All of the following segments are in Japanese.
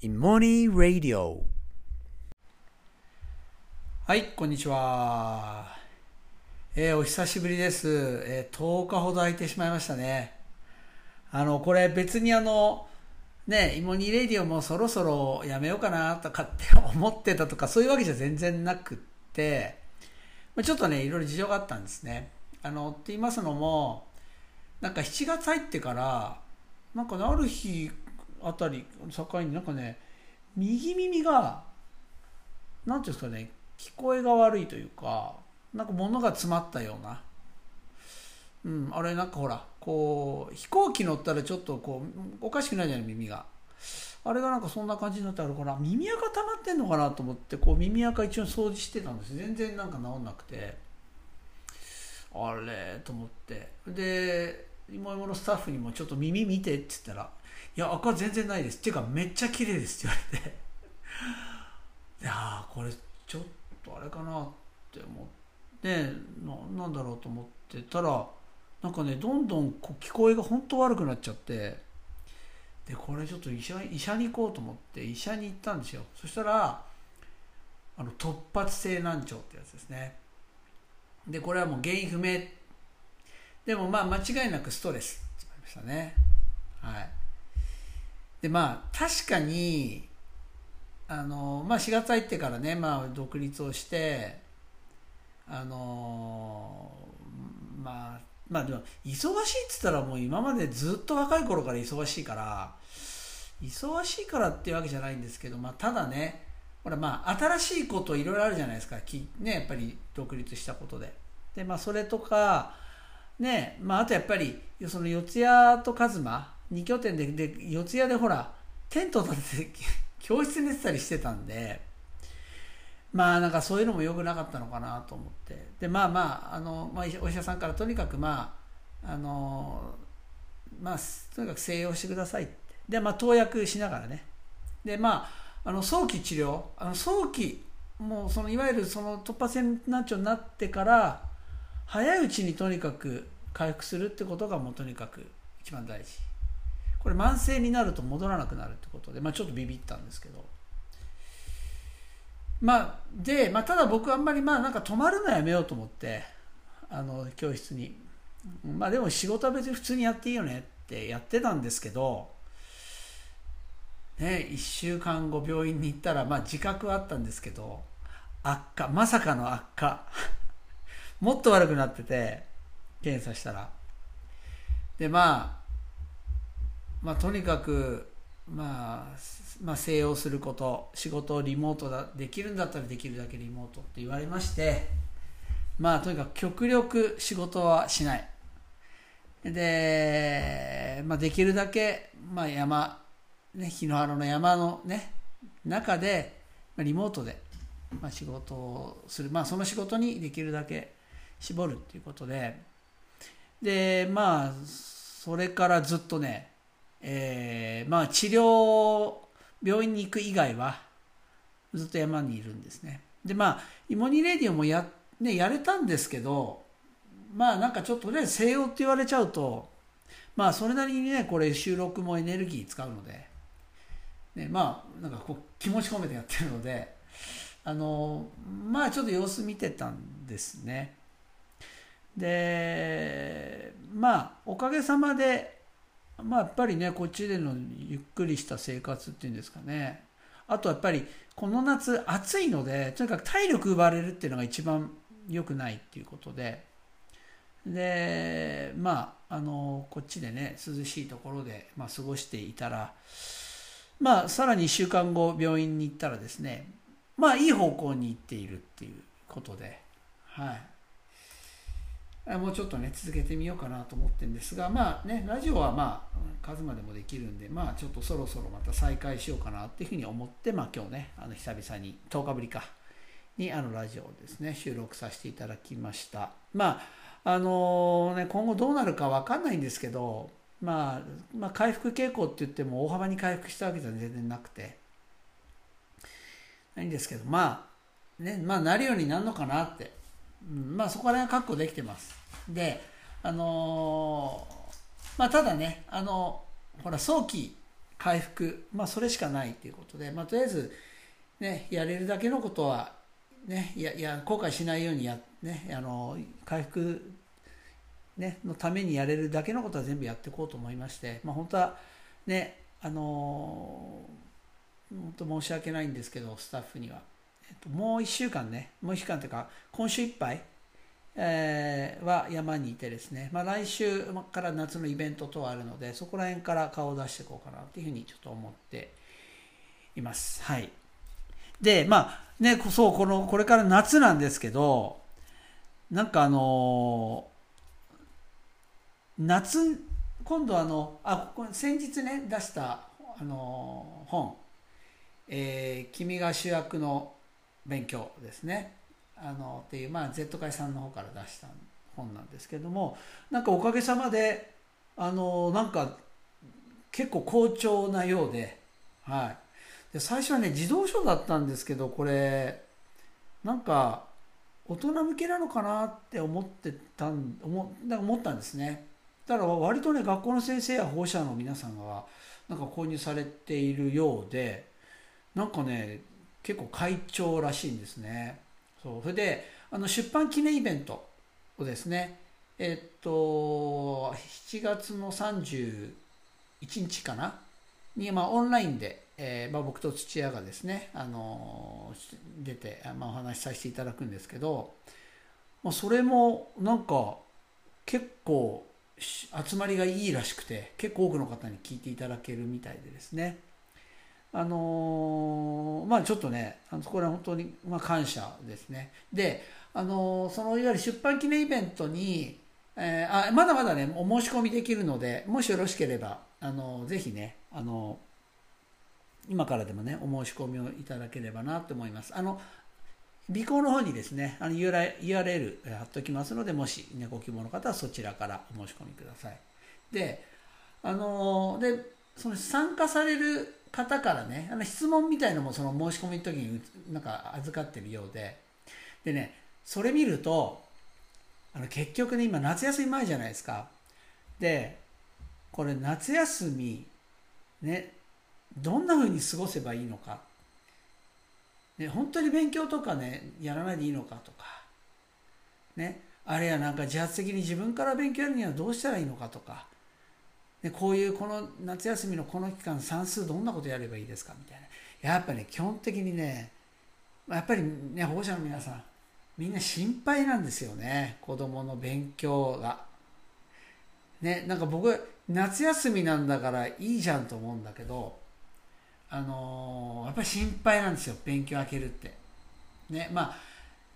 in Money Radio はい、こんにちは。えーお久しぶりです。えー10日ほど空いてしまいましたね。あの、これ別にあの、ね、イモニーレディオもそろそろやめようかなとかって 思ってたとか、そういうわけじゃ全然なくって、まあちょっとね、いろいろ事情があったんですね。あの、って言いますのも、なんか7月入ってから、なんかある日あたり境になんかね、右耳が、なんていうんですかね、聞こえが悪いというか、なんか物が詰まったような。うん、あれなんかほら、こう、飛行機乗ったらちょっとこう、おかしくないじゃない、耳が。あれがなんかそんな感じになってあるから、耳垢溜まってんのかなと思って、こう耳垢一応掃除してたんです。全然なんか治んなくて。あれと思って。で、今のスタッフにもちょっと耳見てって言ったら、いや、赤全然ないです。っていうかめっちゃ綺麗ですって言われて。いやーこれちょっとあれかなって思ってななんだろうと思ってたらなんかねどんどんこう聞こえが本当悪くなっちゃってでこれちょっと医者医者に行こうと思って医者に行ったんですよそしたらあの突発性難聴ってやつですねでこれはもう原因不明ってでもまあ間違いなくストレスって言われましたね。はい。でまあ確かにあのまあ、4月入ってからね、まあ、独立をしてあのまあまあでも忙しいっつったらもう今までずっと若い頃から忙しいから忙しいからっていうわけじゃないんですけど、まあ、ただねほらまあ新しいこといろいろあるじゃないですか。きねやっぱり独立したことで。でまあそれとかねまああとやっぱりその四谷と一馬2拠点でで四谷でほらテント立てて 教室寝てたりしてたんでまあなんかそういうのも良くなかったのかなと思って。でまあまああの、まあ、お医者さんからとにかくまああのまあとにかく静養してくださいって。でまあ投薬しながらね。でまああの早期治療。あの早期もうそのいわゆるその突発性難聴になってから早いうちにとにかく回復するってことがもうとにかく一番大事。これ慢性になると戻らなくなるってことで、まあ、ちょっとビビったんですけど。まあで、まあ、ただ僕あんまりまあなんか泊まるのやめようと思ってあの教室に。まあでも仕事は別に普通にやっていいよねってやってたんですけどね1週間後病院に行ったらまあ自覚はあったんですけど悪化まさかの悪化。もっと悪くなってて検査したらでまあまあ、とにかく、まあ、まあ、静養すること、仕事をリモートだできるんだったらできるだけリモートって言われまして、まあ、とにかく極力仕事はしない。で、まあ、できるだけ、まあ、山、ね、日の原の山のね、中で、まあ、リモートで、まあ、仕事をする。まあ、その仕事にできるだけ絞るっていうことで、で、まあ、それからずっとね、えーまあ治療病院に行く以外はずっと山にいるんですね。でまあイモニレディオもや,、ね、やれたんですけどまあなんかちょっとね西洋って言われちゃうとまあそれなりにねこれ収録もエネルギー使うので、ね、まあなんかこう気持ち込めてやってるのであのまあちょっと様子見てたんですね。でまあおかげさまでまあやっぱりねこっちでのゆっくりした生活っていうんですかね。あとやっぱりこの夏暑いのでとにかく体力奪われるっていうのが一番良くないっていうことで。でまああのこっちでね涼しいところで、まあ、過ごしていたらまあさらに1週間後病院に行ったらですねまあいい方向に行っているっていうことで。はい。もうちょっとね続けてみようかなと思ってるんですがまあねラジオはまあ数までもできるんでまあちょっとそろそろまた再開しようかなっていうふうに思ってまあ今日ねあの久々に10日ぶりかにあのラジオをですね収録させていただきました。まああのね今後どうなるか分かんないんですけどまあ、まあ回復傾向って言っても大幅に回復したわけじゃ全然なくて。ないんですけどまあねまあなるようになるのかなって、うん、まあそこら辺は確保できてます。であのーまあただねあのほら早期回復、まあ、それしかないということで、まあ、とりあえず、ね、やれるだけのことは、ね、いやいや後悔しないようにや、ね、あの回復、ね、のためにやれるだけのことは全部やっていこうと思いまして、まあ、本当は、ね、あの本当申し訳ないんですけどスタッフには、えっと、もう1週間ねもう1週間というか今週いっぱいえー、は山にいてですね、まあ、来週から夏のイベント等あるのでそこら辺から顔を出していこうかなというふうにちょっと思っています。はい、でまあねそうこのこれから夏なんですけどなんかあのー、夏今度あのあここ先日ね出したあのー、本、えー「君が主役の勉強」ですね。あのっていう、まあ、Z 会さんの方から出した本なんですけどもなんかおかげさまであのなんか結構好調なようで,、はい、で最初はね児童書だったんですけどこれなんか大人向けなのかなって思ってたん思なんか思ったんですね。だから割とね学校の先生や保護者の皆さんがなんか購入されているようでなんかね結構会長らしいんですね。そう。それであの出版記念イベントをですねえっと7月の31日かな？に、まあ、オンラインで、えーまあ、僕と土屋がですね、あの出て、まあ、お話しさせていただくんですけど、まあ、それもなんか結構集まりがいいらしくて結構多くの方に聞いていただけるみたいでですね。あのまあちょっとねあのこれは本当に、まあ、感謝ですね。であのそのいわゆる出版記念イベントに、えー、あまだまだねお申し込みできるのでもしよろしければあのぜひねあの今からでもねお申し込みをいただければなと思います。あの備考の方にですねあの URL 貼っときますのでもし、ね、ご希望の方はそちらからお申し込みください。であのでその参加される方からねあの質問みたいのもその申し込みの時になんか預かってるようで。でねそれ見るとあの結局ね今夏休み前じゃないですか。でこれ夏休みねどんな風に過ごせばいいのか、ね、本当に勉強とかねやらないでいいのかとか。ねあるいはなんか自発的に自分から勉強やるにはどうしたらいいのかとか。でこういうこの夏休みのこの期間算数どんなことやればいいですかみたいな。やっぱね基本的にねやっぱりね保護者の皆さんみんな心配なんですよね。子供の勉強が。ねなんか僕夏休みなんだからいいじゃんと思うんだけどあのー、やっぱり心配なんですよ。勉強開けるって。ねまあ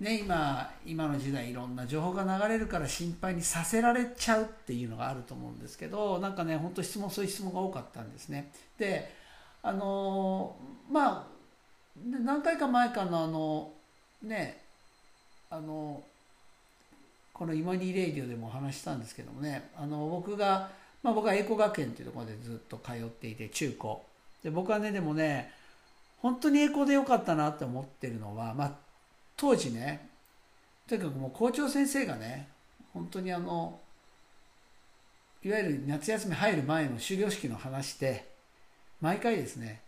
ね、今今の時代いろんな情報が流れるから心配にさせられちゃうっていうのがあると思うんですけどなんかね本当質問そういう質問が多かったんですね。であのまあ何回か前かのあのねあのこの「今にレイディオ」でもお話したんですけどもねあの僕が、まあ、僕は英語学園っていうところでずっと通っていて中高で僕はねでもね本当に英語でよかったなって思ってるのは、まあ、当時ねとにかくもう校長先生がね本当にあのいわゆる夏休み入る前の終業式の話で毎回ですね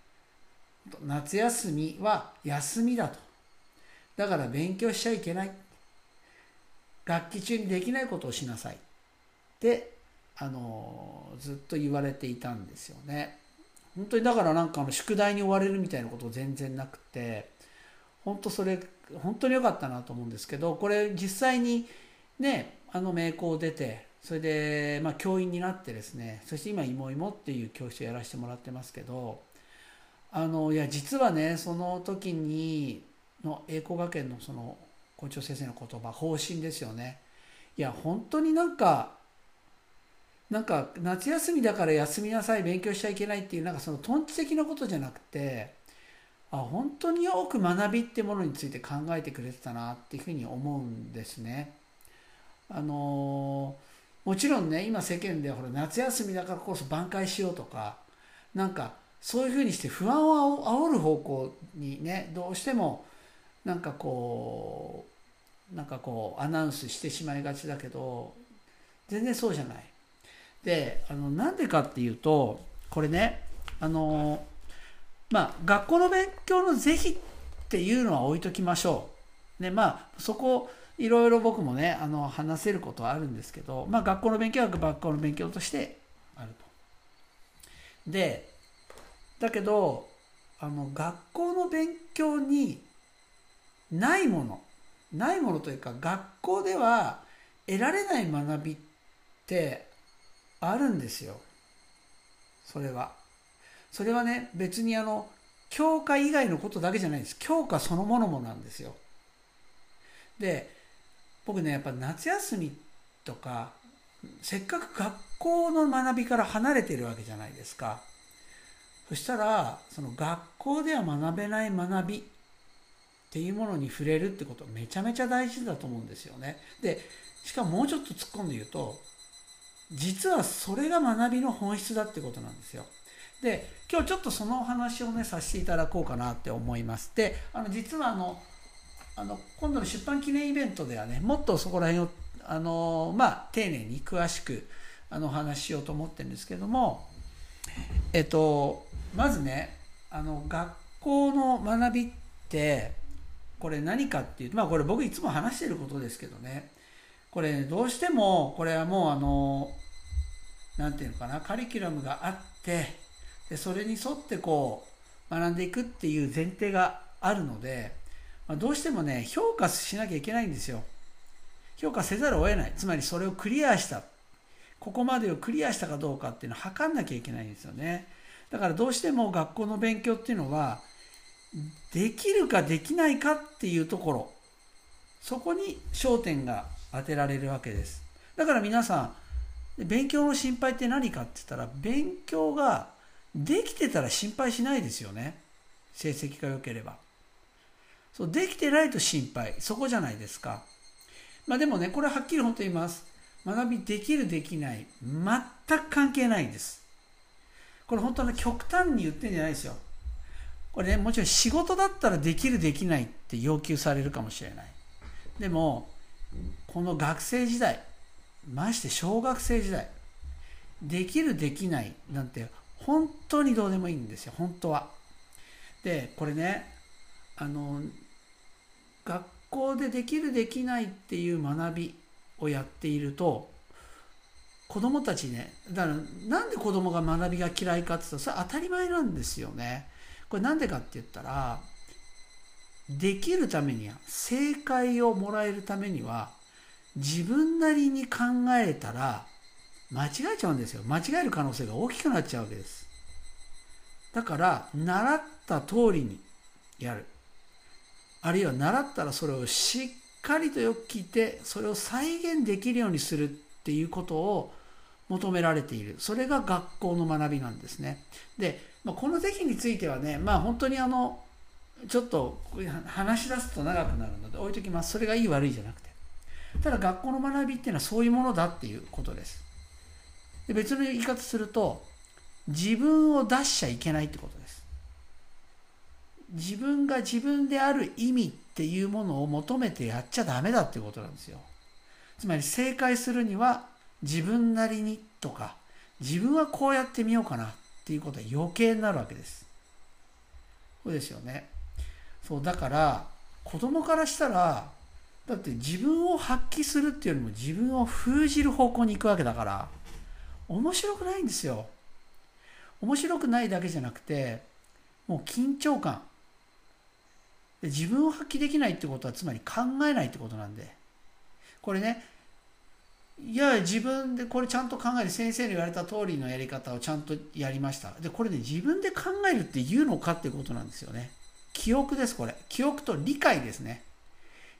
夏休みは休みだと。だから勉強しちゃいけない。楽器中にできないことをしなさい。ってあのずっと言われていたんですよね。本当にだからなんかあの宿題に追われるみたいなこと全然なくて本当それ本当に良かったなと思うんですけどこれ実際にねあの名校を出てそれで、まあ、教員になってですねそして今「いもいも」っていう教室をやらせてもらってますけどあのいや実はねその時にの栄光学園のその校長先生の言葉方針ですよね。いや本当になんかなんか夏休みだから休みなさい勉強しちゃいけないっていうなんかそのトンチ的なことじゃなくてあ本当に多く学びってものについて考えてくれてたなっていうふうに思うんですね。あのもちろんね今世間ではほら夏休みだからこそ挽回しようとかなんかそういうふうにして不安を煽る方向にねどうしてもなんかこうなんかこうアナウンスしてしまいがちだけど全然そうじゃない。であのなんでかっていうとこれねあのまあ学校の勉強の是非っていうのは置いときましょう。ねまあそこいろいろ僕もねあの話せることはあるんですけど、まあ、学校の勉強は学校の勉強としてあると。でだけどあの学校の勉強にないものないものというか学校では得られない学びってあるんですよそれはそれはね別にあの教科以外のことだけじゃないです。教科そのものもなんですよ。で僕ねやっぱ夏休みとかせっかく学校の学びから離れてるわけじゃないですか。そしたらその学校では学べない学びっていうものに触れるってことめちゃめちゃ大事だと思うんですよね。でしかももうちょっと突っ込んで言うと実はそれが学びの本質だってことなんですよ。で今日ちょっとそのお話をねさせていただこうかなって思いますであの実はあのあの今度の出版記念イベントではねもっとそこら辺をあのまあ丁寧に詳しくあのお話ししようと思ってるんですけどもえっとまずねあの学校の学びってこれ何かっていうとまあこれ僕いつも話してることですけどねこれ、どうしてもこれはもうあの何て言うのかなカリキュラムがあってでそれに沿ってこう学んでいくっていう前提があるので、まあ、どうしてもね評価しなきゃいけないんですよ。評価せざるを得ない。つまりそれをクリアした。ここまでをクリアしたかどうかっていうのを測んなきゃいけないんですよね。だからどうしても学校の勉強っていうのはできるかできないかっていうところ。そこに焦点が当てられるわけです。だから皆さん勉強の心配って何かって言ったら勉強ができてたら心配しないですよね。成績が良ければ。そうできてないと心配。そこじゃないですか。まあでもねこれはっきり本当に言います。学びできるできない。全く関係ないんです。これ本当に極端に言ってんじゃないですよ。これねもちろん仕事だったらできるできないって要求されるかもしれない。でもこの学生時代まして小学生時代できるできないなんて本当にどうでもいいんですよ本当は。でこれねあの学校でできるできないっていう学びをやっていると子供たちねだからなんで子供が学びが嫌いかって言ったらそれ当たり前なんですよね。これなんでかって言ったらできるためには正解をもらえるためには自分なりに考えたら間違えちゃうんですよ。間違える可能性が大きくなっちゃうわけです。だから習った通りにやる。あるいは習ったらそれをしっかりとよく聞いてそれを再現できるようにするっていうことを求められている。それが学校の学びなんですね。で、まあ、この是非についてはねまあ本当にあのちょっと話し出すと長くなるので置いときます。それがいい悪いじゃなくて。ただ学校の学びっていうのはそういうものだっていうことです。で別の言い方すると自分を出しちゃいけないってことです。自分が自分である意味っていうものを求めてやっちゃダメだっていうことなんですよ。つまり正解するには自分なりにとか自分はこうやってみようかなっていうことは余計になるわけです。そうですよね。そうだから子供からしたらだって自分を発揮するっていうよりも自分を封じる方向に行くわけだから面白くないんですよ。面白くないだけじゃなくてもう緊張感。自分を発揮できないってことはつまり考えないってことなんで。これねいや自分でこれちゃんと考える先生に言われた通りのやり方をちゃんとやりました。でこれね自分で考えるって言うのかってことなんですよね。記憶ですこれ。記憶と理解ですね。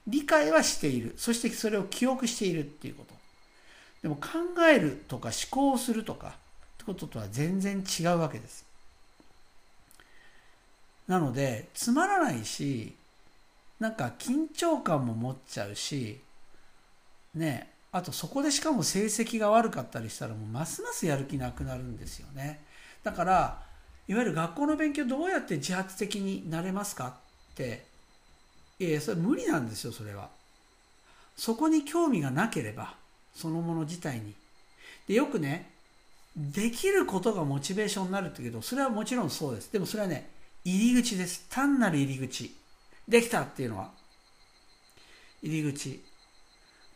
理解はしている。そしてそれを記憶しているっていうこと。でも考えるとか思考するとかってこととは全然違うわけです。なのでつまらないしなんか緊張感も持っちゃうしねあとそこでしかも成績が悪かったりしたらもうますますやる気なくなるんですよね。だからいわゆる学校の勉強どうやって自発的になれますか？っていやそれ無理なんですよそれは。そこに興味がなければ。そのもの自体に。でよくねできることがモチベーションになるって言うけどそれはもちろんそうです。でもそれはね入り口です。単なる入り口。できたっていうのは。入り口。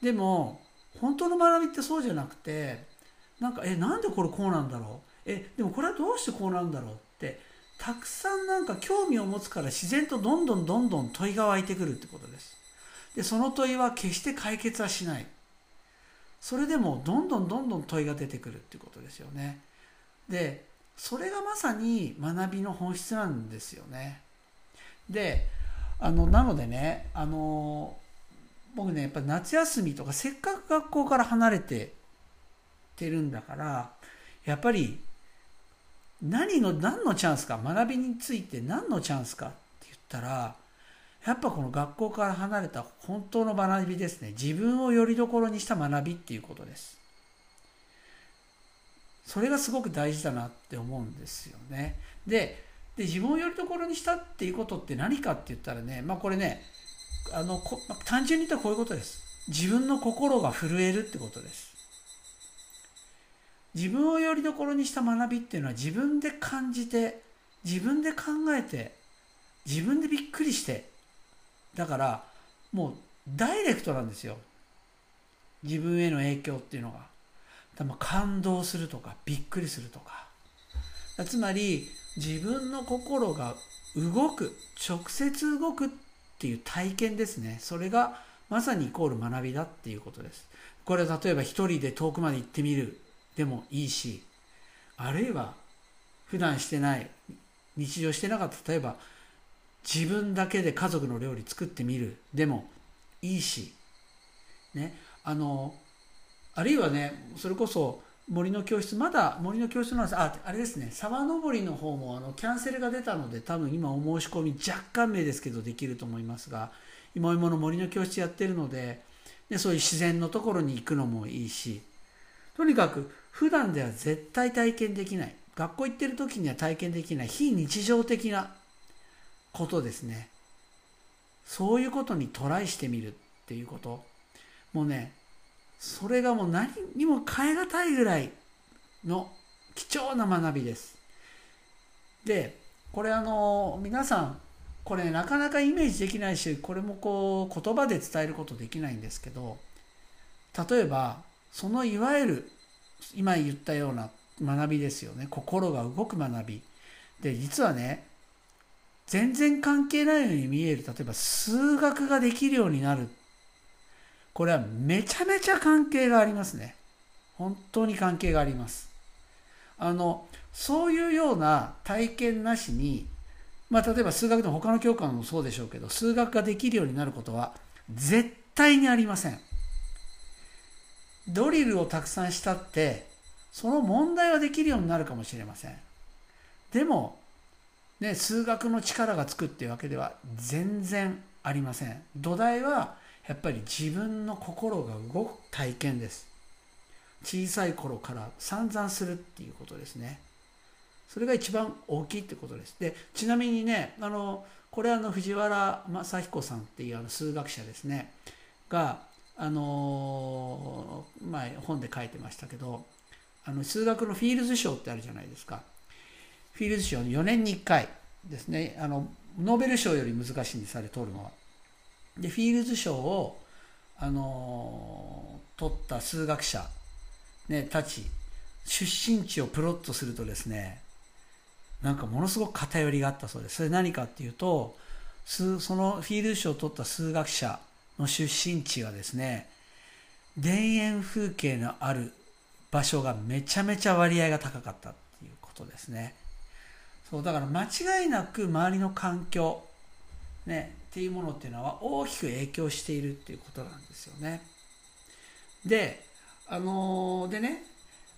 でも本当の学びってそうじゃなくてなんかえなんでこれこうなんだろう？えでもこれはどうしてこうなんだろう？ってたくさんなんか興味を持つから自然とどんどんどんどん問いが湧いてくるってことです。でその問いは決して解決はしない。それでもどんどんどんどん問いが出てくるっていうことですよね。でそれがまさに学びの本質なんですよね。であのなのでねあの僕ねやっぱ夏休みとかせっかく学校から離れててるんだからやっぱり何の何のチャンスか学びについて何のチャンスかって言ったらやっぱこの学校から離れた本当の学びですね。自分をよりどころにした学びっていうことです。それがすごく大事だなって思うんですよね。でで自分をよりどころにしたっていうことって何かって言ったらねまあこれねあのこ単純に言ったらこういうことです。自分の心が震えるってことです。自分をよりどころにした学びっていうのは自分で感じて自分で考えて自分でびっくりしてだからもうダイレクトなんですよ。自分への影響っていうのが。でも感動するとかびっくりするとか。つまり自分の心が動く直接動くっていう体験ですね。それがまさにイコール学びだっていうことです。これは例えば一人で遠くまで行ってみる。でもいいし。あるいは普段してない日常してなかった。例えば自分だけで家族の料理作ってみる。でもいいし。ね。あのあるいはねそれこそ森の教室。まだ森の教室のああれですね。沢登りの方もあのキャンセルが出たので多分今お申し込み若干名ですけどできると思いますが今芋の森の教室やってるのででそういう自然のところに行くのもいいし。とにかく普段では絶対体験できない。学校行ってる時には体験できない。非日常的なことですね。そういうことにトライしてみるっていうこと。もうねそれがもう何にも代え難いぐらいの貴重な学びです。でこれあの皆さんこれ、なかなかイメージできないしこれもこう言葉で伝えることできないんですけど例えばそのいわゆる今言ったような学びですよね。心が動く学び。で実はね全然関係ないように見える例えば数学ができるようになる。これはめちゃめちゃ関係がありますね。本当に関係があります。あのそういうような体験なしにまあ例えば数学の他の教科もそうでしょうけど数学ができるようになることは絶対にありません。ドリルをたくさんしたってその問題はできるようになるかもしれません。でもね、数学の力がつくっていうわけでは全然ありません。土台はやっぱり自分の心が動く体験です。小さい頃から散々するっていうことですね。それが一番大きいってことです。でちなみにねあのこれあの藤原正彦さんっていうあの数学者ですね。があの前本で書いてましたけどあの数学のフィールズ賞ってあるじゃないですか。フィールズ賞4年に1回ですねあのノーベル賞より難しいんですあれ取るのは。でフィールズ賞をあの取った数学者、ね、たち出身地をプロットするとですねなんかものすごく偏りがあったそうですそれ何かっていうとそのフィールズ賞を取った数学者の出身地がですね田園風景のある場所がめちゃめちゃ割合が高かったっていうことですね。そうだから間違いなく周りの環境、ね、っていうものっていうのは大きく影響しているっていうことなんですよね。で、あのー、でね、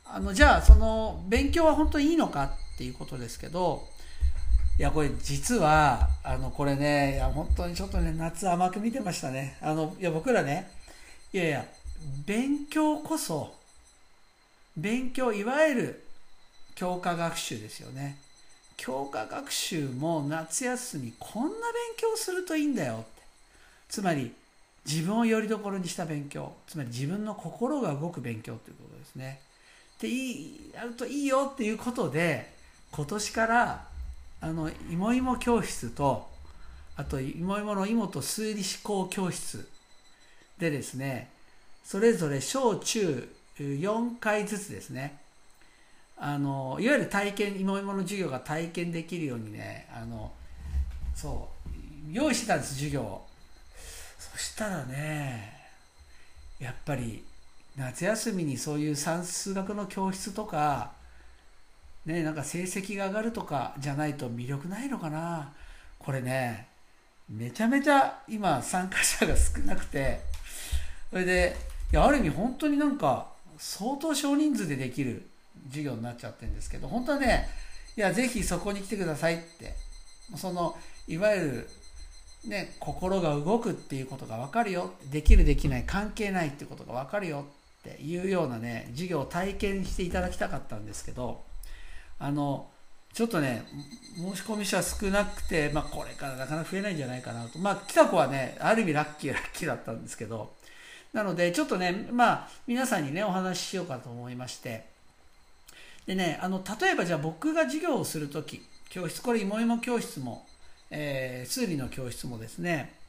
あの、じゃあその勉強は本当にいいのかっていうことですけど、いや、これ実は、あの、これね、いや、本当にちょっとね、夏甘く見てましたね。あの、いや、僕らね、いやいや、勉強こそ、勉強、いわゆる教科学習ですよね。教科学習も夏休みこんな勉強するといいんだよって。つまり自分をよりどころにした勉強。つまり自分の心が動く勉強ということですね。ていいやるといいよっていうことで今年からあの芋芋教室とあと芋芋の妹数理思考教室でですねそれぞれ小中4回ずつですねあのいわゆる体験芋芋の授業が体験できるようにねあのそう用意してたんです授業を。そしたらねやっぱり夏休みにそういう算数学の教室とかねなんか成績が上がるとかじゃないと魅力ないのかな。これねめちゃめちゃ今参加者が少なくてそれでいやある意味本当になんか相当少人数でできる授業になっちゃってるんですけど本当はねいやぜひそこに来てくださいって。そのいわゆるね心が動くっていうことが分かるよできるできない関係ないっていうことが分かるよって。いうようなね授業を体験していただきたかったんですけどあのちょっとね申し込み者は少なくて、まあ、これからなかなか増えないんじゃないかなと。まあ来た子はねある意味ラッキーラッキーだったんですけど。なのでちょっとねまあ皆さんにねお話ししようかと思いまして。でねあの例えばじゃあ僕が授業をする時教室これ芋芋教室も、えー、数理の教室もですね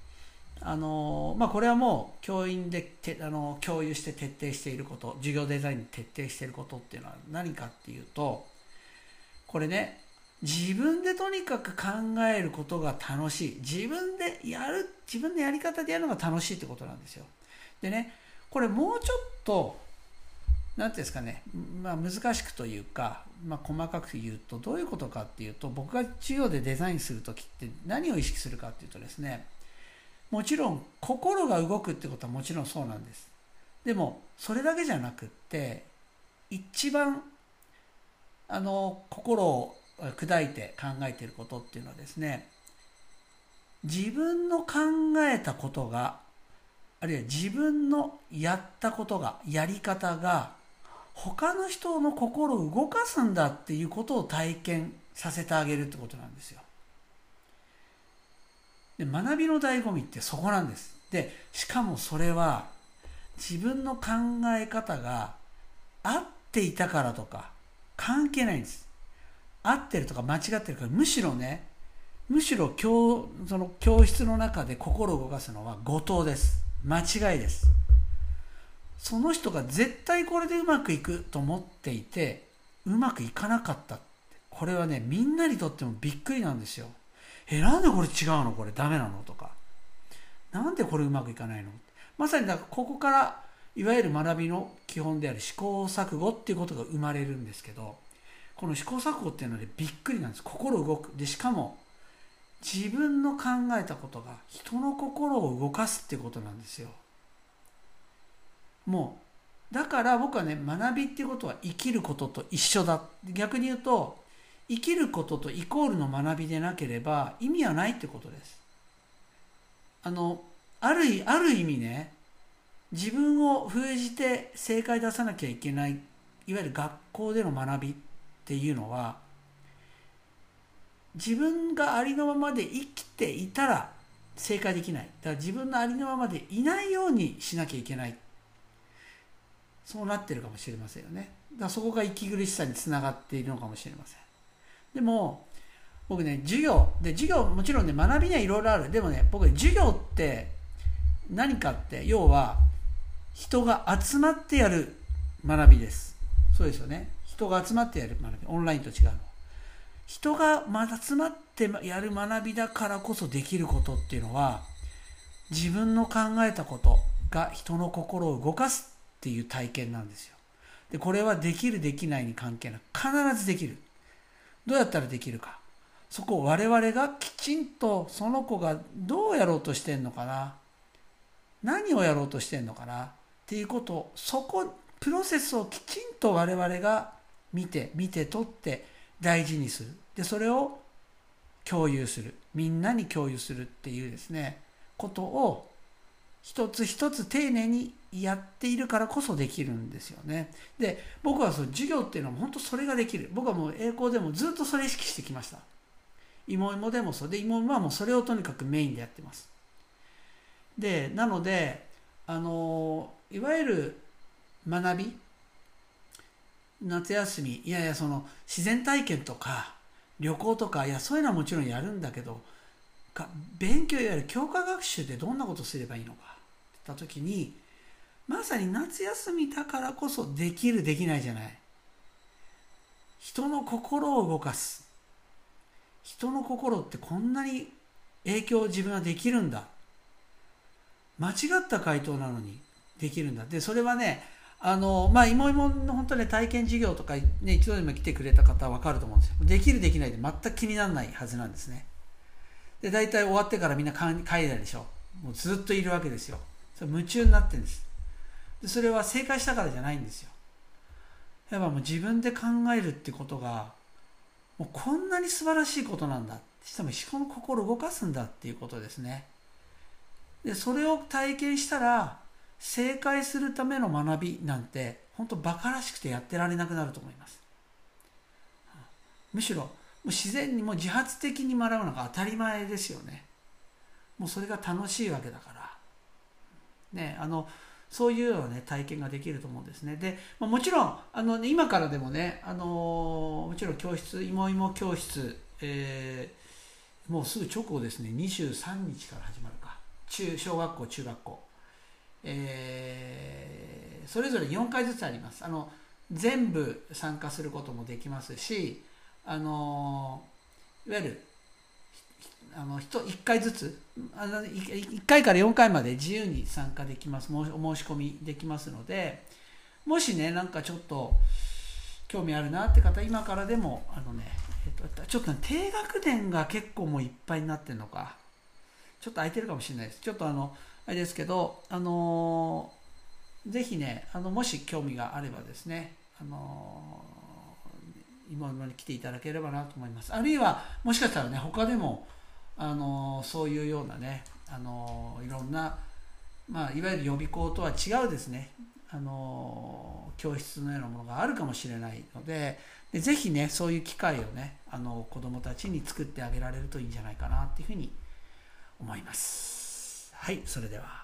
あのまあ、これはもう教員でてあの共有して徹底していること授業デザインに徹底していることっていうのは何かっていうとこれね自分でとにかく考えることが楽しい。自分でやる自分のやり方でやるのが楽しいってことなんですよ。でねこれもうちょっと何ていうんですかね、まあ、難しくというか、まあ、細かく言うとどういうことかっていうと僕が授業でデザインする時って何を意識するかっていうとですねもちろん心が動くってことはもちろんそうなんです。でもそれだけじゃなくって一番あの心を砕いて考えていることっていうのはですね自分の考えたことがあるいは自分のやったことがやり方が他の人の心を動かすんだっていうことを体験させてあげるってことなんですよ。で学びの醍醐味ってそこなんです。でしかもそれは自分の考え方が合っていたからとか関係ないんです。合ってるとか間違ってるからむしろねむしろ教その教室の中で心を動かすのは後藤です間違いですその人が絶対これでうまくいくと思っていてうまくいかなかったこれはねみんなにとってもびっくりなんですよ。えなんでこれ違うの？これダメなの？とか。なんでこれうまくいかないの？まさにだからここからいわゆる学びの基本である試行錯誤っていうことが生まれるんですけどこの試行錯誤っていうのでびっくりなんです。心動く。でしかも自分の考えたことが人の心を動かすっていうことなんですよ。もうだから僕はね学びっていうことは生きることと一緒だ。逆に言うと生きることとイコールの学びでなければ意味はないってことです。あのあるある意味ね自分を封じて正解出さなきゃいけないいわゆる学校での学びっていうのは自分がありのままで生きていたら正解できない。だから自分のありのままでいないようにしなきゃいけない。そうなってるかもしれませんよね。だそこが息苦しさにつながっているのかもしれません。でも僕ね授業で授業もちろんね学びにはいろいろある。でもね僕授業って何かって要は人が集まってやる学びです。そうですよね。人が集まってやる学び。オンラインと違うの。人が集まってやる学びだからこそできることっていうのは自分の考えたことが人の心を動かすっていう体験なんですよ。でこれはできるできないに関係ない必ずできる。どうやったらできるか。そこを我々がきちんとその子がどうやろうとしてんのかな。何をやろうとしてんのかな。っていうことをそこプロセスをきちんと我々が見て見て取って大事にする。でそれを共有する。みんなに共有するっていうですねことを一つ一つ丁寧にやっているからこそできるんですよね。で僕はその授業っていうのは本当それができる僕はもう栄光でもずっとそれ意識してきました。芋芋でもそうで芋芋はもうそれをとにかくメインでやってます。でなのであのいわゆる学び夏休みいやいやその自然体験とか旅行とかいやそういうのはもちろんやるんだけどか勉強いわゆる強化学習でどんなことすればいいのかって言った時にまさに夏休みだからこそできるできないじゃない。人の心を動かす。人の心ってこんなに影響を自分はできるんだ。間違った回答なのにできるんだ。でそれはねあのまあいもいもの本当ね体験授業とか、ね、一度でも来てくれた方は分かると思うんですよ。できるできないで全く気にならないはずなんですね。で大体終わってからみんな帰るでしょ。もうずっといるわけですよ。それ夢中になってるんです。それは正解したからじゃないんですよ。やっぱもう自分で考えるってことがもうこんなに素晴らしいことなんだ。しかも思考の心を動かすんだっていうことですね。でそれを体験したら正解するための学びなんて本当バカらしくてやってられなくなると思います。むしろもう自然にもう自発的に学ぶのが当たり前ですよね。もうそれが楽しいわけだから。ねあのそういうような、ね、体験ができると思うんですね。で、ま、もちろんあの、今からでもね、あのもちろん教室、いもいも教室、えー、もうすぐ直後ですね、23日から始まるか、中小学校、中学校、えー、それぞれ4回ずつあります。あの全部参加することもできますし、あのいわゆるあの 1, 1回ずつあの 1, 回から4回まで自由に参加できます。お申し込みできますのでもしねなんかちょっと興味あるなって方今からでもあのね、えっと、ちょっと、ね、低学年が結構もういっぱいになってるのか。ちょっと空いてるかもしれないです。ちょっとあのあれですけどあのぜひねあのもし興味があればですねあの今まで来ていただければなと思います。あるいはもしかしたらね他でもあのそういうようなねあのいろんな、まあ、いわゆる予備校とは違うですねあの教室のようなものがあるかもしれないのででぜひねそういう機会をねあの子どもたちに作ってあげられるといいんじゃないかなっていうふうに思います。はいそれでは